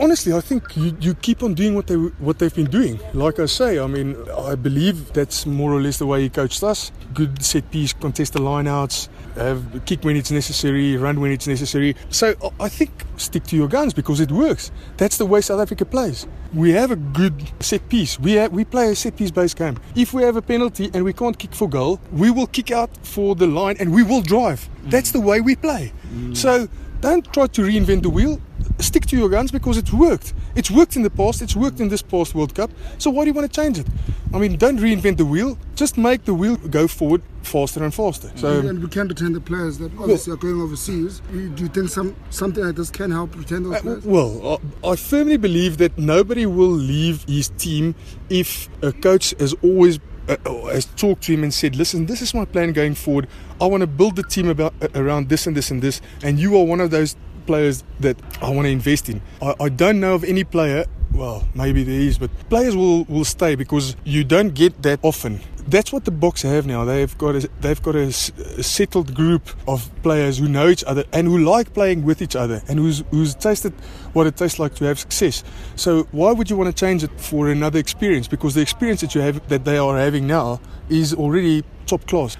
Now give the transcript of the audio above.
honestly, I think you, you keep on doing what they what they've been doing. Like I say, I mean, I believe that's more or less the way he coached us. Good set piece, contest the lineouts, have kick when it's necessary, run when it's necessary. So I think stick to your guns because it works. That's the way South Africa plays. We have a good set piece. We have, we play a set piece based game. If we have a penalty and we can't kick for goal, we will kick out for the line and we will drive. That's the way we play. Mm. So don't try to reinvent the wheel. Stick to your guns because it's worked. It's worked in the past. It's worked in this past World Cup. So why do you want to change it? I mean, don't reinvent the wheel. Just make the wheel go forward faster and faster. So and we can retain the players that obviously well, are going overseas. Do you think some something like this can help retain those uh, players? Uh, well, I, I firmly believe that nobody will leave his team if a coach has always uh, has talked to him and said, "Listen, this is my plan going forward. I want to build the team about uh, around this and this and this, and you are one of those players that I want to invest in. I, I don't know of any player well, maybe there is, but players will, will stay because you don't get that often. That's what the Boks have now. They've got a, they've got a, a, settled group of players who know each other and who like playing with each other and who's who's tasted what it tastes like to have success. So why would you want to change it for another experience? Because the experience that you have that they are having now is already top class.